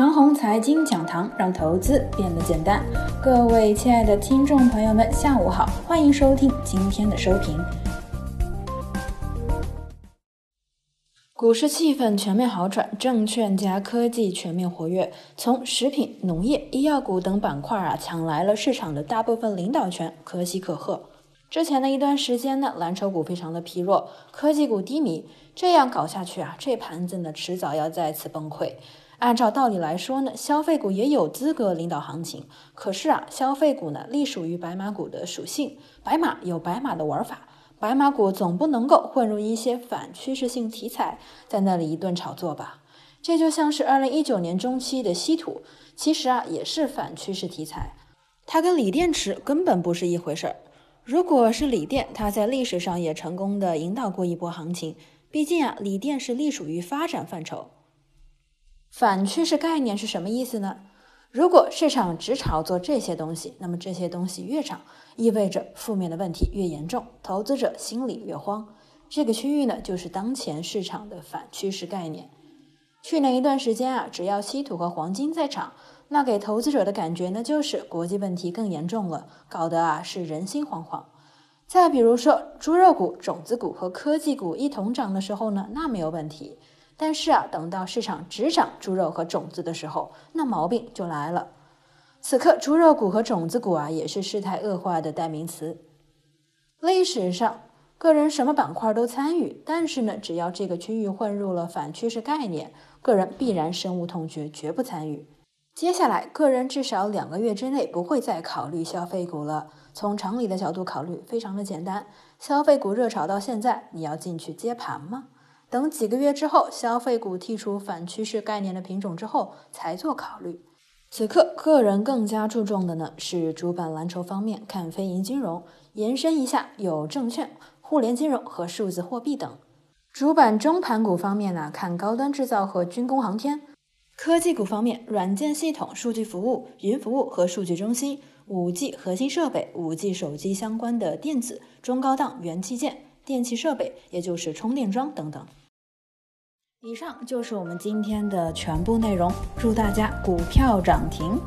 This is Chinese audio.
陈红财经讲堂，让投资变得简单。各位亲爱的听众朋友们，下午好，欢迎收听今天的收评。股市气氛全面好转，证券加科技全面活跃，从食品、农业、医药股等板块啊抢来了市场的大部分领导权，可喜可贺。之前的一段时间呢，蓝筹股非常的疲弱，科技股低迷，这样搞下去啊，这盘子呢迟早要再次崩溃。按照道理来说呢，消费股也有资格领导行情。可是啊，消费股呢隶属于白马股的属性，白马有白马的玩法，白马股总不能够混入一些反趋势性题材，在那里一顿炒作吧？这就像是二零一九年中期的稀土，其实啊也是反趋势题材，它跟锂电池根本不是一回事儿。如果是锂电，它在历史上也成功的引导过一波行情，毕竟啊，锂电是隶属于发展范畴。反趋势概念是什么意思呢？如果市场只炒作这些东西，那么这些东西越涨，意味着负面的问题越严重，投资者心里越慌。这个区域呢，就是当前市场的反趋势概念。去年一段时间啊，只要稀土和黄金在涨，那给投资者的感觉呢，就是国际问题更严重了，搞得啊是人心惶惶。再比如说，猪肉股、种子股和科技股一同涨的时候呢，那没有问题。但是啊，等到市场只涨猪肉和种子的时候，那毛病就来了。此刻，猪肉股和种子股啊，也是事态恶化的代名词。历史上，个人什么板块都参与，但是呢，只要这个区域混入了反趋势概念，个人必然深恶痛绝，绝不参与。接下来，个人至少两个月之内不会再考虑消费股了。从常理的角度考虑，非常的简单：消费股热炒到现在，你要进去接盘吗？等几个月之后，消费股剔除反趋势概念的品种之后，才做考虑。此刻，个人更加注重的呢是主板蓝筹方面，看非银金融，延伸一下有证券、互联金融和数字货币等。主板中盘股方面呢，看高端制造和军工航天。科技股方面，软件系统、数据服务、云服务和数据中心、五 G 核心设备、五 G 手机相关的电子、中高档元器件、电气设备，也就是充电桩等等。以上就是我们今天的全部内容，祝大家股票涨停。